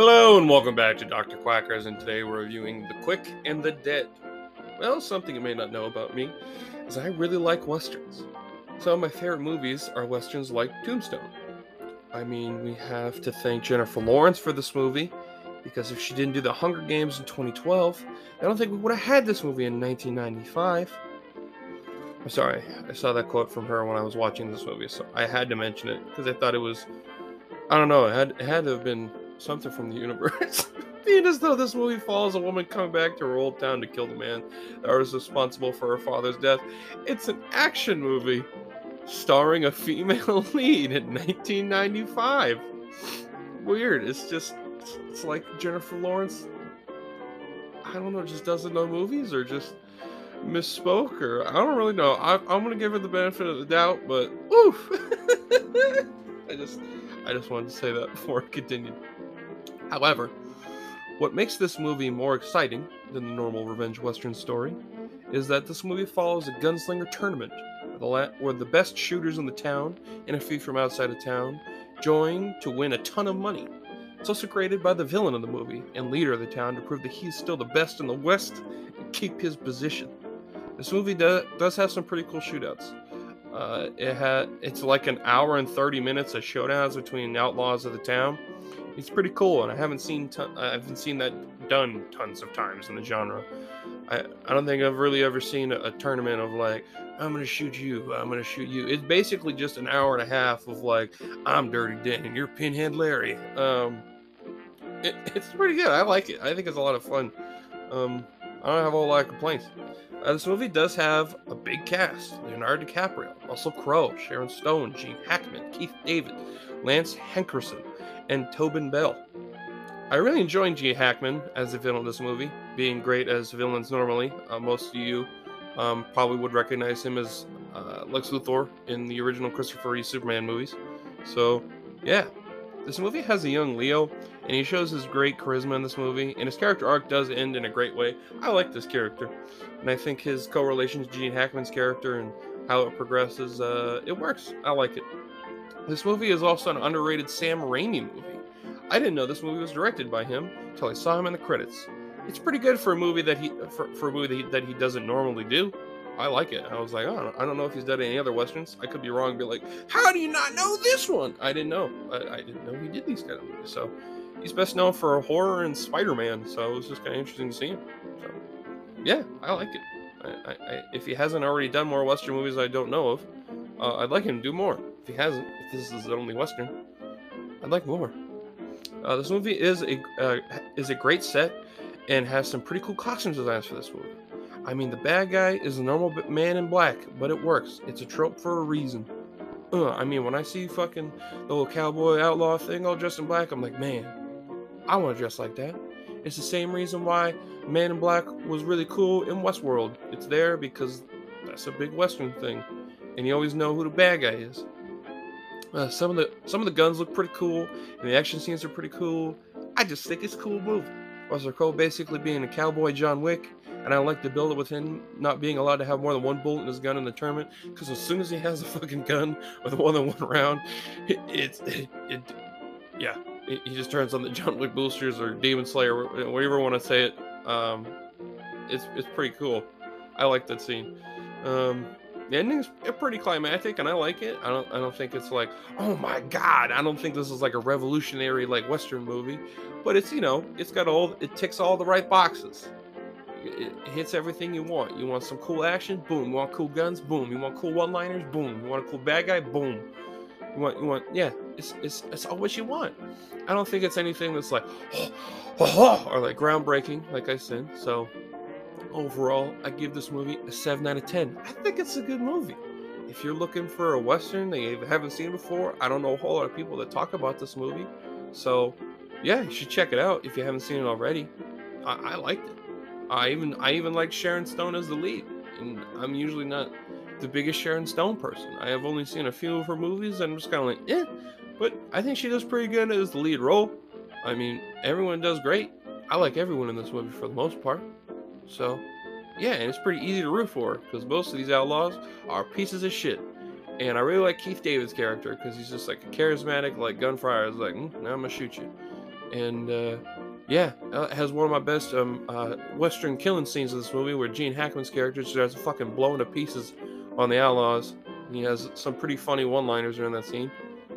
Hello and welcome back to Dr. Quackers, and today we're reviewing The Quick and the Dead. Well, something you may not know about me is I really like westerns. Some of my favorite movies are westerns like Tombstone. I mean, we have to thank Jennifer Lawrence for this movie, because if she didn't do The Hunger Games in 2012, I don't think we would have had this movie in 1995. I'm sorry, I saw that quote from her when I was watching this movie, so I had to mention it because I thought it was, I don't know, it had, it had to have been something from the universe. Being as though this movie follows a woman coming back to her old town to kill the man that was responsible for her father's death. It's an action movie starring a female lead in 1995. Weird. It's just, it's like Jennifer Lawrence. I don't know, just doesn't know movies or just misspoke or I don't really know. I, I'm gonna give her the benefit of the doubt, but oof. I just, I just wanted to say that before I continued. However, what makes this movie more exciting than the normal revenge western story is that this movie follows a gunslinger tournament where the best shooters in the town and a few from outside of town join to win a ton of money. It's also created by the villain of the movie and leader of the town to prove that he's still the best in the West and keep his position. This movie does, does have some pretty cool shootouts. Uh, it had it's like an hour and 30 minutes of showdowns between outlaws of the town it's pretty cool, and I haven't seen ton- I haven't seen that done tons of times in the genre. I, I don't think I've really ever seen a, a, tournament of like I'm gonna shoot you, I'm gonna shoot you. It's basically just an hour and a half of like I'm Dirty Dan and you're Pinhead Larry. Um, it, it's pretty good. I like it. I think it's a lot of fun. Um, I don't have a whole lot of complaints. Uh, this movie does have a big cast: Leonardo DiCaprio, Russell Crowe, Sharon Stone, Gene Hackman, Keith David, Lance Henriksen, and Tobin Bell. I really enjoyed Gene Hackman as the villain in this movie, being great as villains normally. Uh, most of you um, probably would recognize him as uh, Lex Luthor in the original Christopher Reeve Superman movies. So, yeah, this movie has a young Leo, and he shows his great charisma in this movie, and his character arc does end in a great way. I like this character, and I think his correlation to Gene Hackman's character and how it progresses, uh, it works. I like it. This movie is also an underrated Sam Raimi movie. I didn't know this movie was directed by him until I saw him in the credits. It's pretty good for a movie that he for, for a movie that he, that he doesn't normally do. I like it. I was like, oh, I don't know if he's done any other westerns. I could be wrong. Be like, how do you not know this one? I didn't know. I, I didn't know he did these kind of movies. So he's best known for horror and Spider-Man. So it was just kind of interesting to see him. So yeah, I like it. I, I, if he hasn't already done more western movies I don't know of, uh, I'd like him to do more. He hasn't, if this is the only western, I'd like more. Uh, this movie is a uh, is a great set and has some pretty cool costume designs for this movie. I mean, the bad guy is a normal man in black, but it works. It's a trope for a reason. Uh, I mean, when I see fucking the little cowboy outlaw thing all dressed in black, I'm like, man, I want to dress like that. It's the same reason why Man in Black was really cool in Westworld. It's there because that's a big Western thing and you always know who the bad guy is. Uh, some of the some of the guns look pretty cool, and the action scenes are pretty cool. I just think it's a cool movie. Russell Crowe basically being a cowboy John Wick, and I like to build it with him not being allowed to have more than one bullet in his gun in the tournament. Because as soon as he has a fucking gun with more than one round, it, it, it, it yeah, he just turns on the John Wick boosters or Demon Slayer, whatever you want to say it. Um, it's it's pretty cool. I like that scene. Um, the ending's eh, pretty climactic and I like it. I don't I don't think it's like, oh my god, I don't think this is like a revolutionary like western movie, but it's you know, it's got all it ticks all the right boxes. It, it hits everything you want. You want some cool action? Boom. You want cool guns? Boom. You want cool one-liners? Boom. You want a cool bad guy? Boom. You want you want yeah, it's it's it's all what you want. I don't think it's anything that's like oh, oh, oh, or like groundbreaking, like I said. So overall, I give this movie a 7 out of 10. I think it's a good movie. If you're looking for a Western that you haven't seen before, I don't know a whole lot of people that talk about this movie. So, yeah, you should check it out if you haven't seen it already. I, I liked it. I even I even like Sharon Stone as the lead, and I'm usually not the biggest Sharon Stone person. I have only seen a few of her movies, and I'm just kind of like, eh. But I think she does pretty good as the lead role. I mean, everyone does great. I like everyone in this movie for the most part. So, yeah, and it's pretty easy to root for because most of these outlaws are pieces of shit. And I really like Keith David's character because he's just like a charismatic, like gunfire. Is like, mm, now I'm gonna shoot you. and uh, yeah, uh, has one of my best um, uh, Western killing scenes in this movie where Gene Hackman's character starts fucking blowing to pieces on the Outlaws. And He has some pretty funny one-liners during that scene.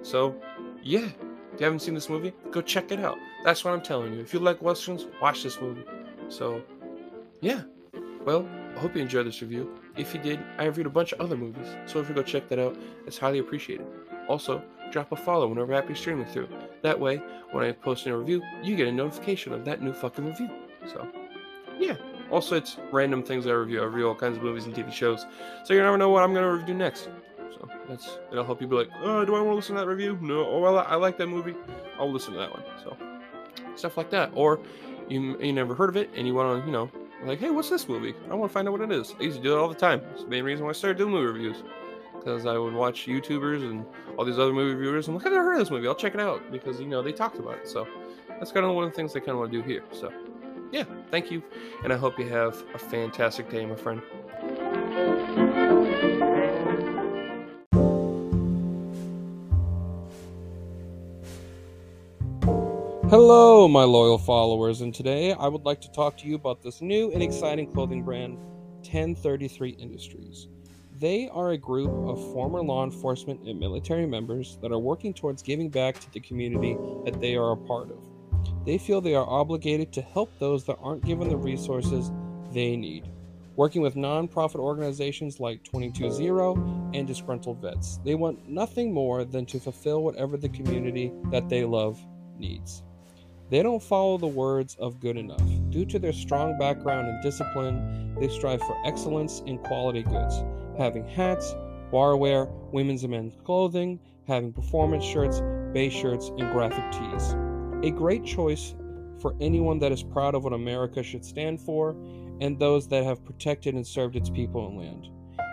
So, yeah, if you haven't seen this movie, go check it out. That's what I'm telling you. If you like westerns, watch this movie. So, yeah. Well, I hope you enjoyed this review. If you did, I reviewed a bunch of other movies, so if you go check that out, it's highly appreciated. Also, drop a follow whenever I be streaming through. That way, when I post a new review, you get a notification of that new fucking review. So, yeah. Also, it's random things I review. I review all kinds of movies and TV shows, so you never know what I'm gonna review next. So that's it'll help you be like, oh, do I want to listen to that review? No. Oh, well, I like that movie. I'll listen to that one. So stuff like that. Or you you never heard of it and you want to you know like, hey, what's this movie? I want to find out what it is. I used to do it all the time. It's the main reason why I started doing movie reviews because I would watch YouTubers and all these other movie reviewers. and like, I've never heard of this movie. I'll check it out because you know they talked about it. So that's kind of one of the things I kind of want to do here. So yeah, thank you, and I hope you have a fantastic day, my friend. Hello, my loyal followers, and today I would like to talk to you about this new and exciting clothing brand, 1033 Industries. They are a group of former law enforcement and military members that are working towards giving back to the community that they are a part of. They feel they are obligated to help those that aren't given the resources they need. Working with nonprofit organizations like 220 and Disgruntled Vets, they want nothing more than to fulfill whatever the community that they love needs. They don't follow the words of good enough. Due to their strong background and discipline, they strive for excellence in quality goods, having hats, barware, women's and men's clothing, having performance shirts, base shirts, and graphic tees. A great choice for anyone that is proud of what America should stand for and those that have protected and served its people and land.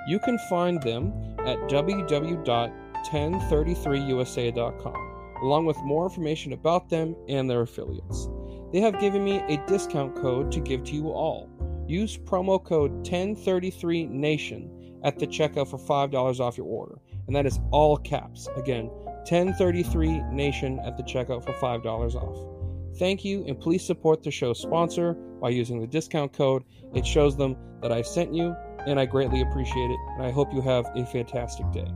You can find them at www.1033usa.com along with more information about them and their affiliates. They have given me a discount code to give to you all. Use promo code 1033NATION at the checkout for $5 off your order. And that is all caps. Again, 1033NATION at the checkout for $5 off. Thank you, and please support the show's sponsor by using the discount code. It shows them that I sent you, and I greatly appreciate it. And I hope you have a fantastic day.